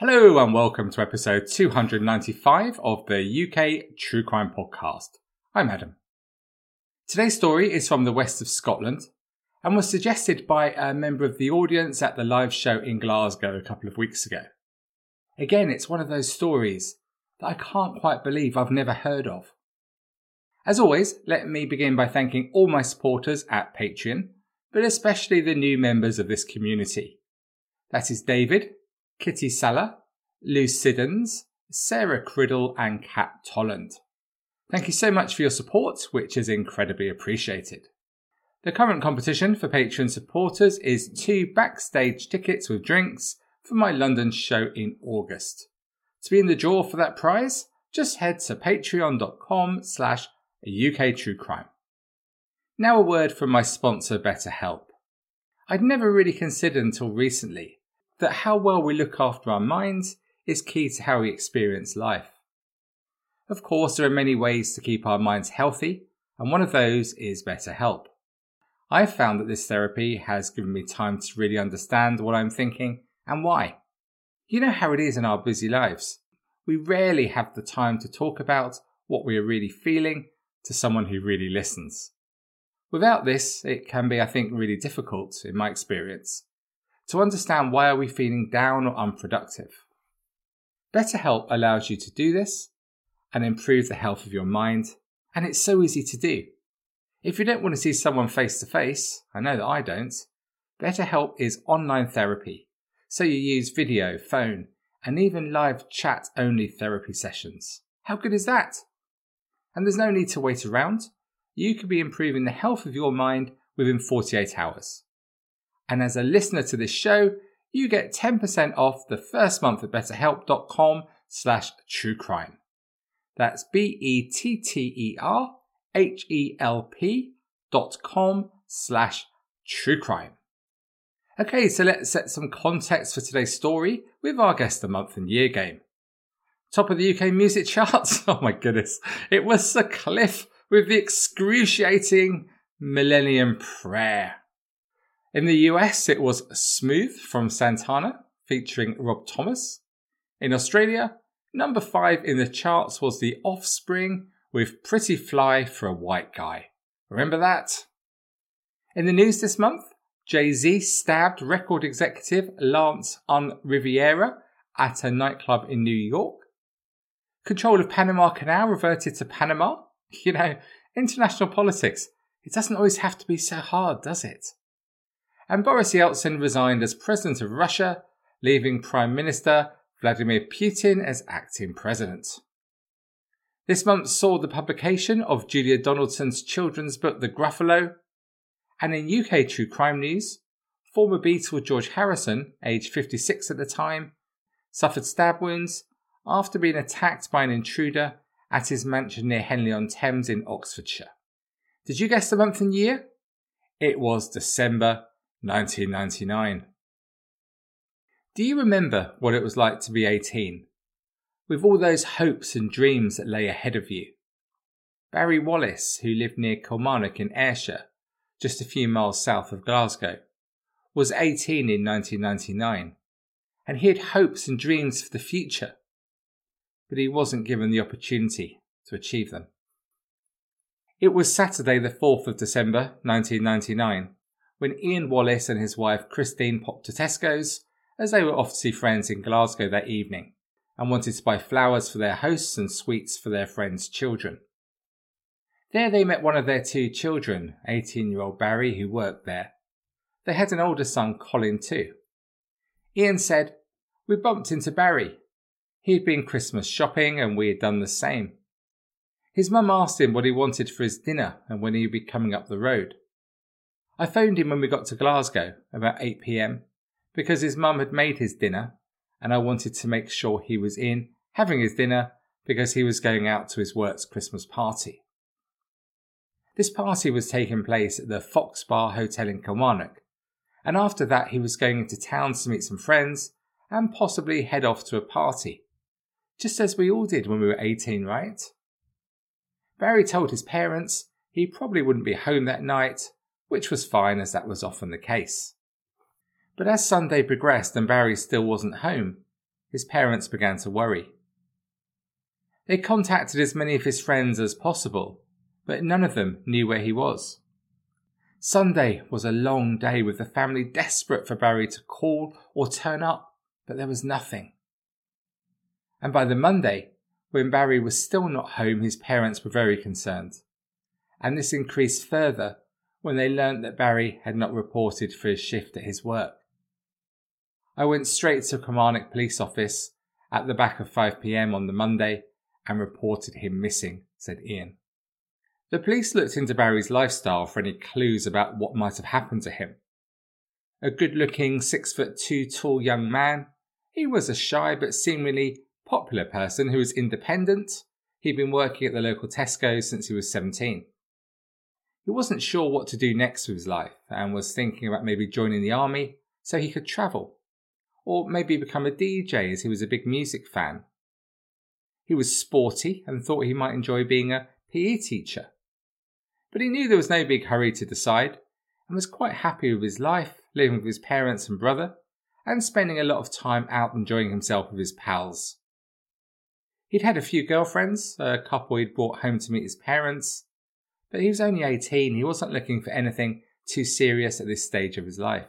Hello and welcome to episode 295 of the UK True Crime Podcast. I'm Adam. Today's story is from the west of Scotland and was suggested by a member of the audience at the live show in Glasgow a couple of weeks ago. Again, it's one of those stories that I can't quite believe I've never heard of. As always, let me begin by thanking all my supporters at Patreon, but especially the new members of this community. That is David, Kitty Salah, Lou Siddons, Sarah Criddle, and Kat Tolland. Thank you so much for your support, which is incredibly appreciated. The current competition for Patreon supporters is two backstage tickets with drinks for my London show in August. To be in the draw for that prize, just head to patreon.com slash UK True Crime. Now a word from my sponsor BetterHelp. I'd never really considered until recently that how well we look after our minds is key to how we experience life. Of course, there are many ways to keep our minds healthy, and one of those is BetterHelp. I've found that this therapy has given me time to really understand what I'm thinking and why. You know how it is in our busy lives. We rarely have the time to talk about what we are really feeling to someone who really listens. Without this, it can be, I think, really difficult in my experience to understand why are we feeling down or unproductive. BetterHelp allows you to do this and improve the health of your mind, and it's so easy to do. If you don't want to see someone face to face, I know that I don't, BetterHelp is online therapy, so you use video, phone, and even live chat only therapy sessions. How good is that? And there's no need to wait around. You could be improving the health of your mind within 48 hours. And as a listener to this show, you get 10% off the first month at betterhelp.com slash true crime. That's B-E-T-T-E-R-H-E-L-P dot com slash true crime. Okay, so let's set some context for today's story with our guest the month and year game. Top of the UK music charts? Oh my goodness. It was Sir Cliff with the excruciating Millennium Prayer. In the US, it was Smooth from Santana, featuring Rob Thomas. In Australia, number five in the charts was The Offspring with Pretty Fly for a White Guy. Remember that? In the news this month, Jay Z stabbed record executive Lance Un Rivera at a nightclub in New York. Control of Panama Canal reverted to Panama. You know, international politics, it doesn't always have to be so hard, does it? And Boris Yeltsin resigned as president of Russia, leaving Prime Minister Vladimir Putin as acting president. This month saw the publication of Julia Donaldson's children's book The Gruffalo, and in UK true crime news, former Beatle George Harrison, aged 56 at the time, suffered stab wounds after being attacked by an intruder at his mansion near Henley on Thames in Oxfordshire. Did you guess the month and year? It was December 1999. Do you remember what it was like to be 18? With all those hopes and dreams that lay ahead of you? Barry Wallace, who lived near Kilmarnock in Ayrshire, just a few miles south of Glasgow, was 18 in 1999, and he had hopes and dreams for the future, but he wasn't given the opportunity to achieve them. It was Saturday, the 4th of December 1999, when Ian Wallace and his wife Christine popped to Tesco's as they were off to see friends in Glasgow that evening and wanted to buy flowers for their hosts and sweets for their friends' children. There they met one of their two children, 18 year old Barry, who worked there. They had an older son, Colin, too. Ian said, We bumped into Barry. He'd been Christmas shopping and we had done the same. His mum asked him what he wanted for his dinner and when he'd be coming up the road. I phoned him when we got to Glasgow, about 8 pm, because his mum had made his dinner and I wanted to make sure he was in having his dinner because he was going out to his work's Christmas party. This party was taking place at the Fox Bar Hotel in Kilmarnock, and after that he was going into town to meet some friends and possibly head off to a party. Just as we all did when we were 18, right? Barry told his parents he probably wouldn't be home that night, which was fine as that was often the case. But as Sunday progressed and Barry still wasn't home, his parents began to worry. They contacted as many of his friends as possible, but none of them knew where he was. Sunday was a long day with the family desperate for Barry to call or turn up, but there was nothing. And by the Monday, when Barry was still not home, his parents were very concerned. And this increased further when they learnt that Barry had not reported for his shift at his work. I went straight to Kilmarnock Police Office at the back of 5pm on the Monday and reported him missing, said Ian. The police looked into Barry's lifestyle for any clues about what might have happened to him. A good looking, six foot two tall young man, he was a shy but seemingly popular person who was independent. He'd been working at the local Tesco since he was 17. He wasn't sure what to do next with his life and was thinking about maybe joining the army so he could travel, or maybe become a DJ as he was a big music fan. He was sporty and thought he might enjoy being a PE teacher. But he knew there was no big hurry to decide and was quite happy with his life, living with his parents and brother, and spending a lot of time out enjoying himself with his pals. He'd had a few girlfriends, a couple he'd brought home to meet his parents, but he was only 18, he wasn't looking for anything too serious at this stage of his life.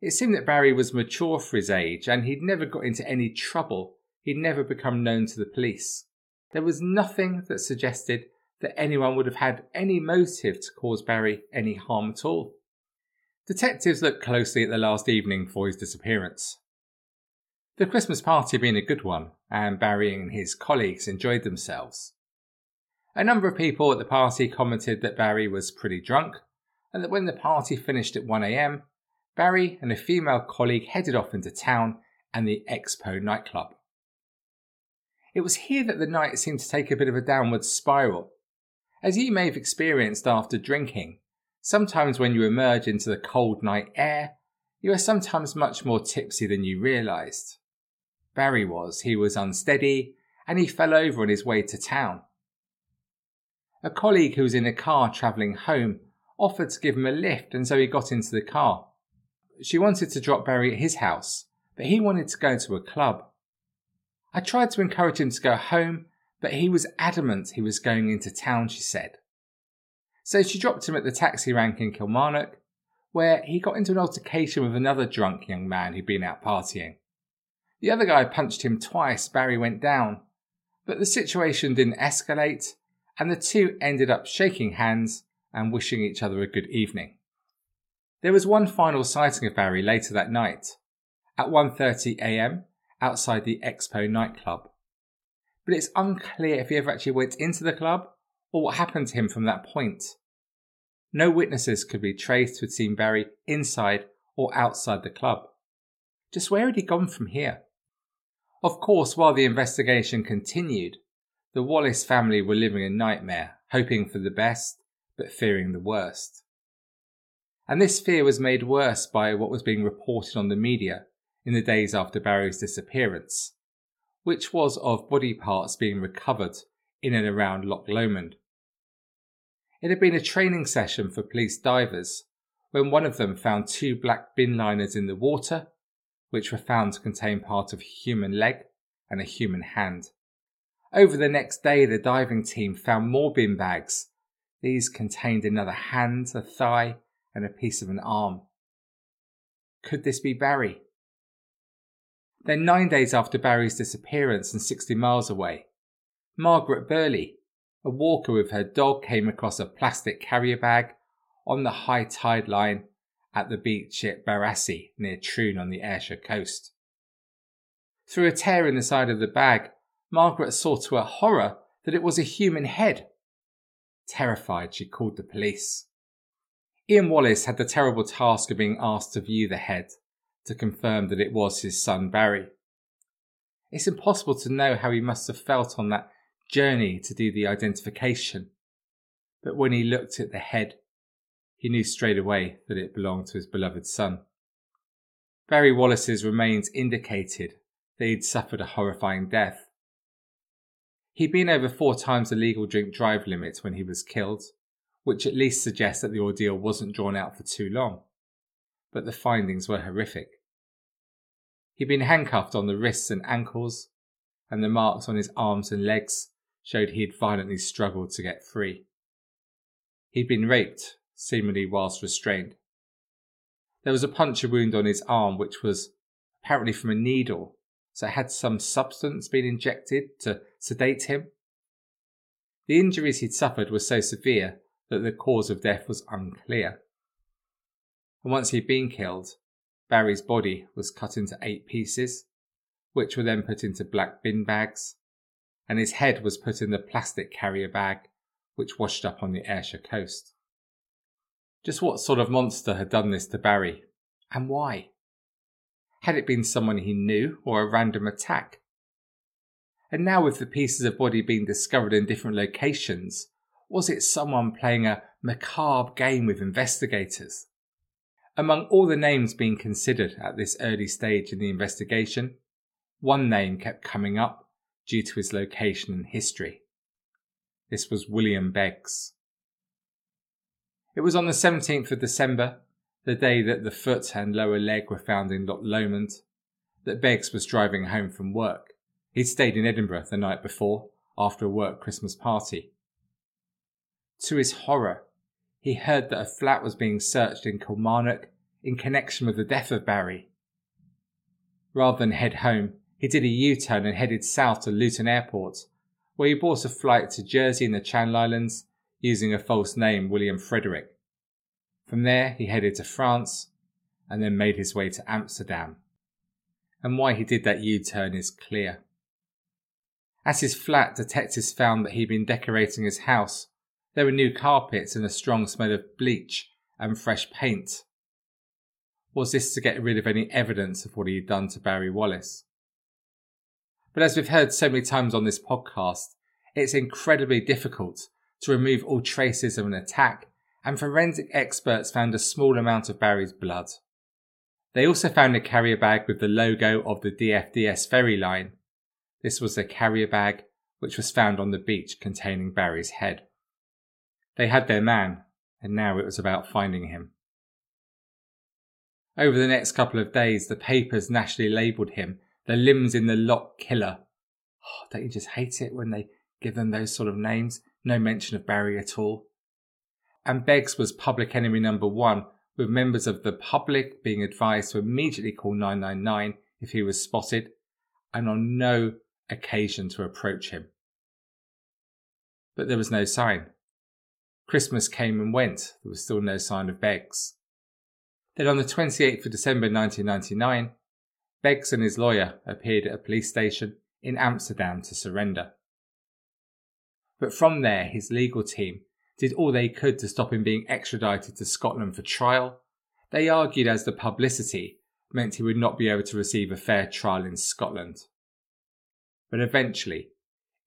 It seemed that Barry was mature for his age and he'd never got into any trouble, he'd never become known to the police. There was nothing that suggested that anyone would have had any motive to cause Barry any harm at all. Detectives looked closely at the last evening for his disappearance. The Christmas party being a good one, and Barry and his colleagues enjoyed themselves. A number of people at the party commented that Barry was pretty drunk, and that when the party finished at 1am, Barry and a female colleague headed off into town and the Expo nightclub. It was here that the night seemed to take a bit of a downward spiral. As you may have experienced after drinking, sometimes when you emerge into the cold night air, you are sometimes much more tipsy than you realised. Barry was. He was unsteady and he fell over on his way to town. A colleague who was in a car travelling home offered to give him a lift and so he got into the car. She wanted to drop Barry at his house, but he wanted to go to a club. I tried to encourage him to go home, but he was adamant he was going into town, she said. So she dropped him at the taxi rank in Kilmarnock, where he got into an altercation with another drunk young man who'd been out partying. The other guy punched him twice, Barry went down. But the situation didn't escalate, and the two ended up shaking hands and wishing each other a good evening. There was one final sighting of Barry later that night, at 1:30 a.m. outside the Expo nightclub. But it's unclear if he ever actually went into the club or what happened to him from that point. No witnesses could be traced who had seen Barry inside or outside the club. Just where had he gone from here? Of course, while the investigation continued, the Wallace family were living a nightmare, hoping for the best, but fearing the worst. And this fear was made worse by what was being reported on the media in the days after Barry's disappearance, which was of body parts being recovered in and around Loch Lomond. It had been a training session for police divers when one of them found two black bin liners in the water which were found to contain part of a human leg and a human hand. Over the next day, the diving team found more bin bags. These contained another hand, a thigh, and a piece of an arm. Could this be Barry? Then, nine days after Barry's disappearance and 60 miles away, Margaret Burley, a walker with her dog, came across a plastic carrier bag on the high tide line at the beach at Barassie near Troon on the Ayrshire coast. Through a tear in the side of the bag, Margaret saw to her horror that it was a human head. Terrified, she called the police. Ian Wallace had the terrible task of being asked to view the head to confirm that it was his son Barry. It's impossible to know how he must have felt on that journey to do the identification, but when he looked at the head, he knew straight away that it belonged to his beloved son. Barry Wallace's remains indicated that he'd suffered a horrifying death. He'd been over four times the legal drink drive limit when he was killed, which at least suggests that the ordeal wasn't drawn out for too long. But the findings were horrific. He'd been handcuffed on the wrists and ankles, and the marks on his arms and legs showed he had violently struggled to get free. He'd been raped, seemingly whilst restrained. There was a puncture wound on his arm, which was apparently from a needle, so had some substance been injected to sedate him. The injuries he'd suffered were so severe that the cause of death was unclear. And once he'd been killed, Barry's body was cut into eight pieces, which were then put into black bin bags, and his head was put in the plastic carrier bag which washed up on the Ayrshire coast. Just what sort of monster had done this to Barry, and why? Had it been someone he knew or a random attack? And now, with the pieces of body being discovered in different locations, was it someone playing a macabre game with investigators? Among all the names being considered at this early stage in the investigation, one name kept coming up due to his location and history. This was William Beggs. It was on the 17th of December, the day that the foot and lower leg were found in Loch Lomond, that Beggs was driving home from work. He'd stayed in Edinburgh the night before, after a work Christmas party. To his horror, he heard that a flat was being searched in Kilmarnock in connection with the death of Barry. Rather than head home, he did a U turn and headed south to Luton Airport, where he bought a flight to Jersey in the Channel Islands using a false name, William Frederick. From there, he headed to France and then made his way to Amsterdam. And why he did that U turn is clear. At his flat, detectives found that he'd been decorating his house. There were new carpets and a strong smell of bleach and fresh paint. Was this to get rid of any evidence of what he had done to Barry Wallace? But as we've heard so many times on this podcast, it's incredibly difficult to remove all traces of an attack, and forensic experts found a small amount of Barry's blood. They also found a carrier bag with the logo of the DFDS ferry line. This was a carrier bag which was found on the beach containing Barry's head. They had their man, and now it was about finding him. Over the next couple of days, the papers nationally labelled him the limbs in the loch killer. Oh, don't you just hate it when they give them those sort of names? no mention of Barry at all. And Beggs was public enemy number one, with members of the public being advised to immediately call 999 if he was spotted, and on no occasion to approach him. But there was no sign. Christmas came and went, there was still no sign of Beggs. Then on the 28th of December 1999, Beggs and his lawyer appeared at a police station in Amsterdam to surrender. But from there, his legal team did all they could to stop him being extradited to Scotland for trial. They argued as the publicity meant he would not be able to receive a fair trial in Scotland. But eventually,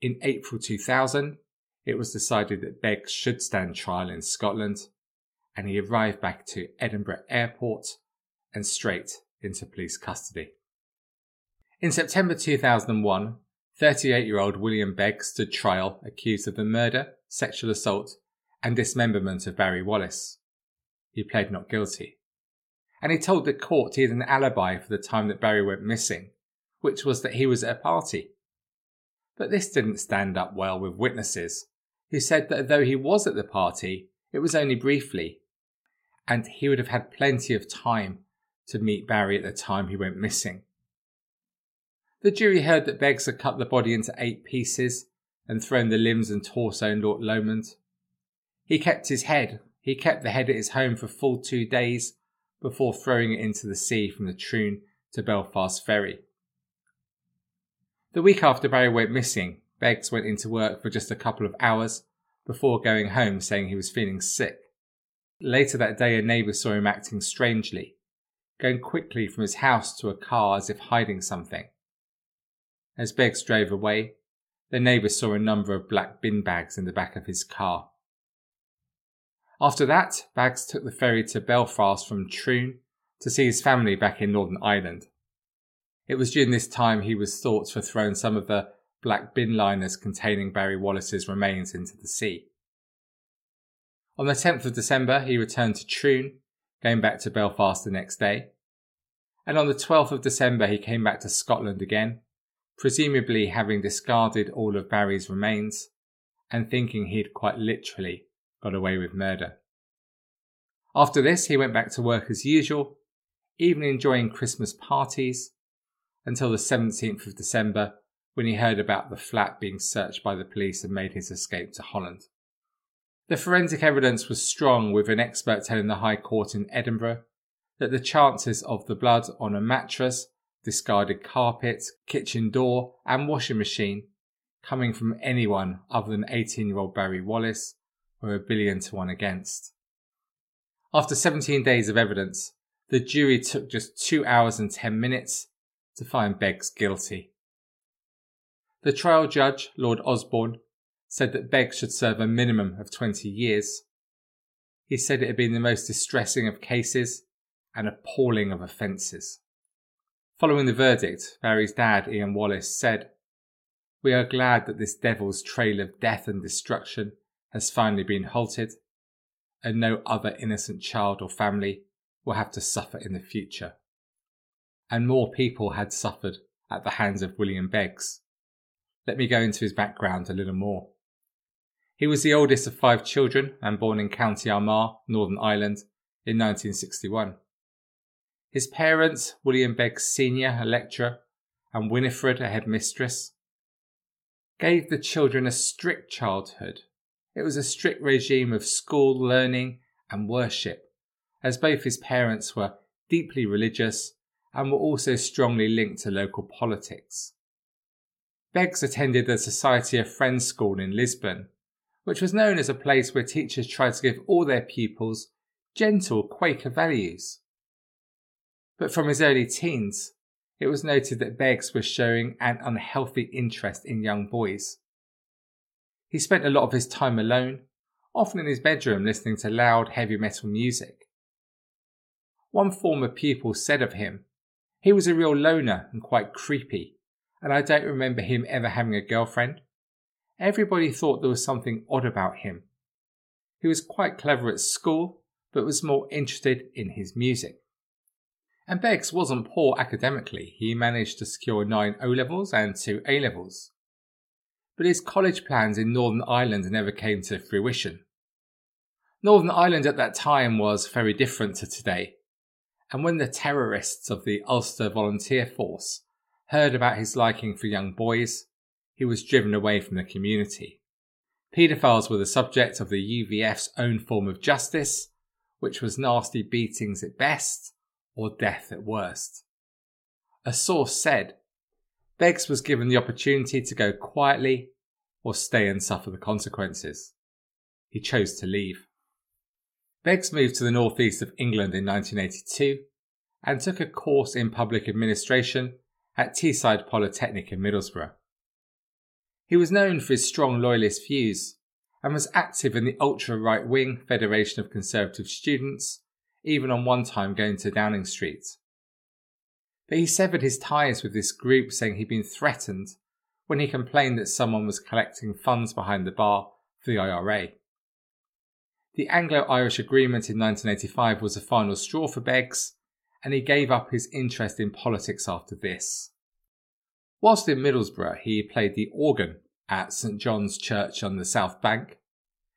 in April 2000, it was decided that Beggs should stand trial in Scotland, and he arrived back to Edinburgh Airport and straight into police custody. In September 2001, 38 year old William Beggs stood trial accused of the murder, sexual assault, and dismemberment of Barry Wallace. He pled not guilty. And he told the court he had an alibi for the time that Barry went missing, which was that he was at a party. But this didn't stand up well with witnesses, who said that though he was at the party, it was only briefly, and he would have had plenty of time to meet Barry at the time he went missing. The jury heard that Beggs had cut the body into eight pieces and thrown the limbs and torso in Loch Lomond. He kept his head. He kept the head at his home for full two days before throwing it into the sea from the Troon to Belfast Ferry. The week after Barry went missing, Beggs went into work for just a couple of hours before going home saying he was feeling sick. Later that day, a neighbour saw him acting strangely, going quickly from his house to a car as if hiding something. As Beggs drove away, the neighbour saw a number of black bin bags in the back of his car. After that, Beggs took the ferry to Belfast from Troon to see his family back in Northern Ireland. It was during this time he was thought to have thrown some of the black bin liners containing Barry Wallace's remains into the sea. On the 10th of December, he returned to Troon, going back to Belfast the next day. And on the 12th of December, he came back to Scotland again, presumably having discarded all of Barry's remains and thinking he'd quite literally got away with murder. After this, he went back to work as usual, even enjoying Christmas parties, until the 17th of December when he heard about the flat being searched by the police and made his escape to Holland. The forensic evidence was strong, with an expert telling the High Court in Edinburgh that the chances of the blood on a mattress, discarded carpet, kitchen door, and washing machine coming from anyone other than 18 year old Barry Wallace were a billion to one against. After 17 days of evidence, the jury took just 2 hours and 10 minutes to find Beggs guilty. The trial judge, Lord Osborne, said that Beggs should serve a minimum of 20 years. He said it had been the most distressing of cases and appalling of offences. Following the verdict, Barry's dad, Ian Wallace, said, We are glad that this devil's trail of death and destruction has finally been halted, and no other innocent child or family will have to suffer in the future. And more people had suffered at the hands of William Beggs. Let me go into his background a little more. He was the oldest of five children and born in County Armagh, Northern Ireland, in 1961. His parents, William Beggs Sr., a lecturer, and Winifred, a headmistress, gave the children a strict childhood. It was a strict regime of school learning and worship, as both his parents were deeply religious and were also strongly linked to local politics. Beggs attended the Society of Friends School in Lisburn, which was known as a place where teachers tried to give all their pupils gentle Quaker values. But from his early teens, it was noted that Beggs was showing an unhealthy interest in young boys. He spent a lot of his time alone, often in his bedroom listening to loud heavy metal music. One former pupil said of him, he was a real loner and quite creepy, and I don't remember him ever having a girlfriend. Everybody thought there was something odd about him. He was quite clever at school, but was more interested in his music. And Beggs wasn't poor academically. He managed to secure nine O levels and two A levels. But his college plans in Northern Ireland never came to fruition. Northern Ireland at that time was very different to today. And when the terrorists of the Ulster Volunteer Force heard about his liking for young boys, he was driven away from the community. Paedophiles were the subject of the UVF's own form of justice, which was nasty beatings at best or death at worst. A source said, Beggs was given the opportunity to go quietly or stay and suffer the consequences. He chose to leave. Beggs moved to the northeast of England in 1982 and took a course in public administration at Teesside Polytechnic in Middlesbrough. He was known for his strong loyalist views and was active in the ultra right wing Federation of Conservative Students, even on one time going to Downing Street. But he severed his ties with this group, saying he'd been threatened when he complained that someone was collecting funds behind the bar for the IRA. The Anglo Irish Agreement in 1985 was the final straw for Beggs, and he gave up his interest in politics after this. Whilst in Middlesbrough, he played the organ at St John's Church on the South Bank,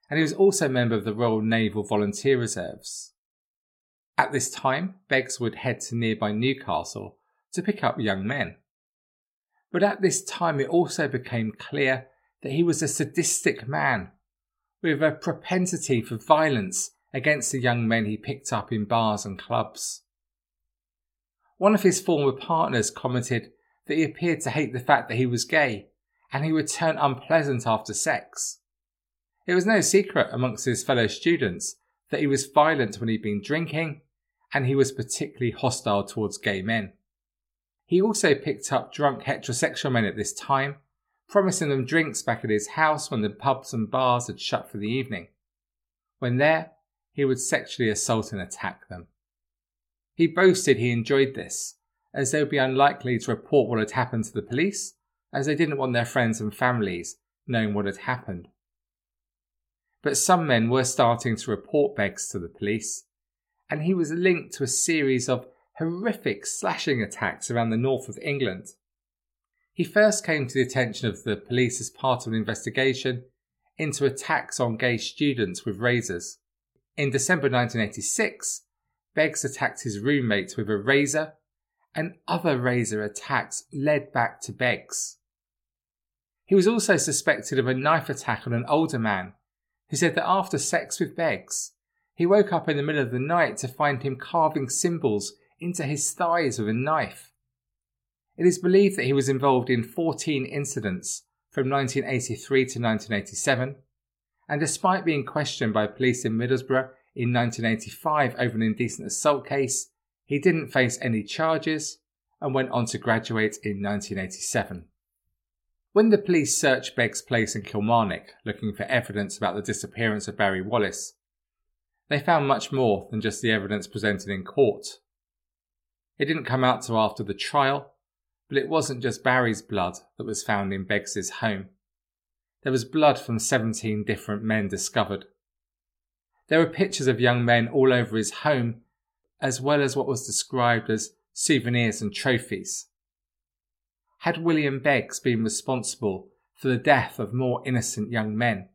and he was also a member of the Royal Naval Volunteer Reserves. At this time, Beggs would head to nearby Newcastle to pick up young men. But at this time, it also became clear that he was a sadistic man with a propensity for violence against the young men he picked up in bars and clubs. One of his former partners commented that he appeared to hate the fact that he was gay and he would turn unpleasant after sex. It was no secret amongst his fellow students that he was violent when he'd been drinking and he was particularly hostile towards gay men. He also picked up drunk heterosexual men at this time, promising them drinks back at his house when the pubs and bars had shut for the evening. When there, he would sexually assault and attack them. He boasted he enjoyed this, as they would be unlikely to report what had happened to the police, as they didn't want their friends and families knowing what had happened. But some men were starting to report Beggs to the police, and he was linked to a series of horrific slashing attacks around the north of England. He first came to the attention of the police as part of an investigation into attacks on gay students with razors. In December 1986, Beggs attacked his roommate with a razor, and other razor attacks led back to Beggs. He was also suspected of a knife attack on an older man who said that after sex with Beggs, he woke up in the middle of the night to find him carving symbols into his thighs with a knife. It is believed that he was involved in 14 incidents from 1983 to 1987, and despite being questioned by police in Middlesbrough in 1985 over an indecent assault case, he didn't face any charges and went on to graduate in 1987. When the police searched Begg's place in Kilmarnock looking for evidence about the disappearance of Barry Wallace, they found much more than just the evidence presented in court. It didn't come out till after the trial, but it wasn't just Barry's blood that was found in Beggs's home. There was blood from 17 different men discovered. There were pictures of young men all over his home, as well as what was described as souvenirs and trophies had William Beggs been responsible for the death of more innocent young men?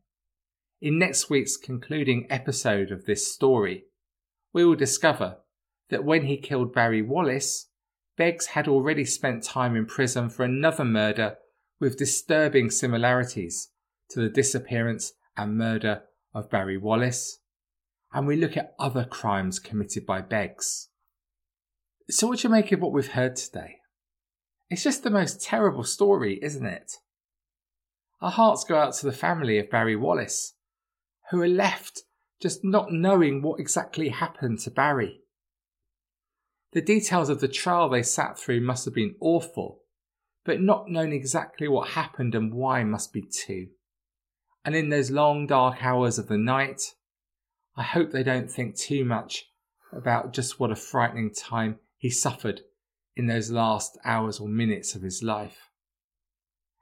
In next week's concluding episode of this story, we will discover that when he killed Barry Wallace, Beggs had already spent time in prison for another murder with disturbing similarities to the disappearance and murder of Barry Wallace. And we look at other crimes committed by Beggs. So, what do you make of what we've heard today? It's just the most terrible story, isn't it? Our hearts go out to the family of Barry Wallace, who are left just not knowing what exactly happened to Barry. The details of the trial they sat through must have been awful, but not knowing exactly what happened and why must be too. And in those long dark hours of the night, I hope they don't think too much about just what a frightening time he suffered in those last hours or minutes of his life.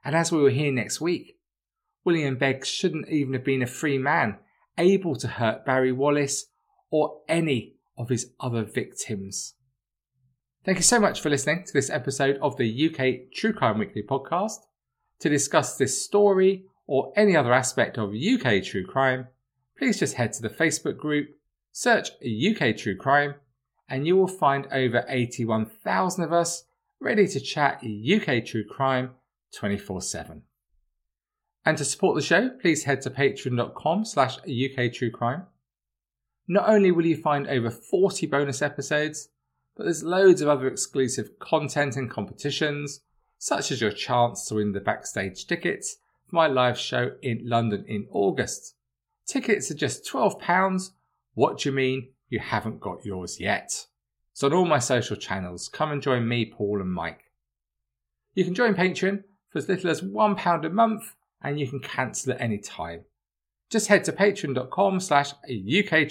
And as we will hear next week, William Beggs shouldn't even have been a free man able to hurt Barry Wallace or any of his other victims. Thank you so much for listening to this episode of the UK True Crime Weekly podcast. To discuss this story or any other aspect of UK true crime, please just head to the Facebook group, search UK True Crime, and you will find over 81,000 of us ready to chat UK true crime 24 7. And to support the show, please head to patreon.com slash UK true crime. Not only will you find over 40 bonus episodes, but there's loads of other exclusive content and competitions, such as your chance to win the backstage tickets for my live show in London in August. Tickets are just £12. What do you mean? you haven't got yours yet. So on all my social channels, come and join me, Paul and Mike. You can join Patreon for as little as £1 a month and you can cancel at any time. Just head to patreon.com slash UK.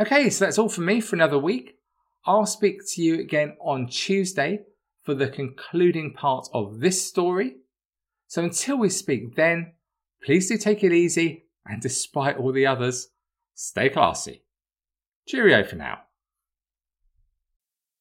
Okay, so that's all from me for another week. I'll speak to you again on Tuesday for the concluding part of this story. So until we speak then, please do take it easy and despite all the others, stay classy. Cheerio for now.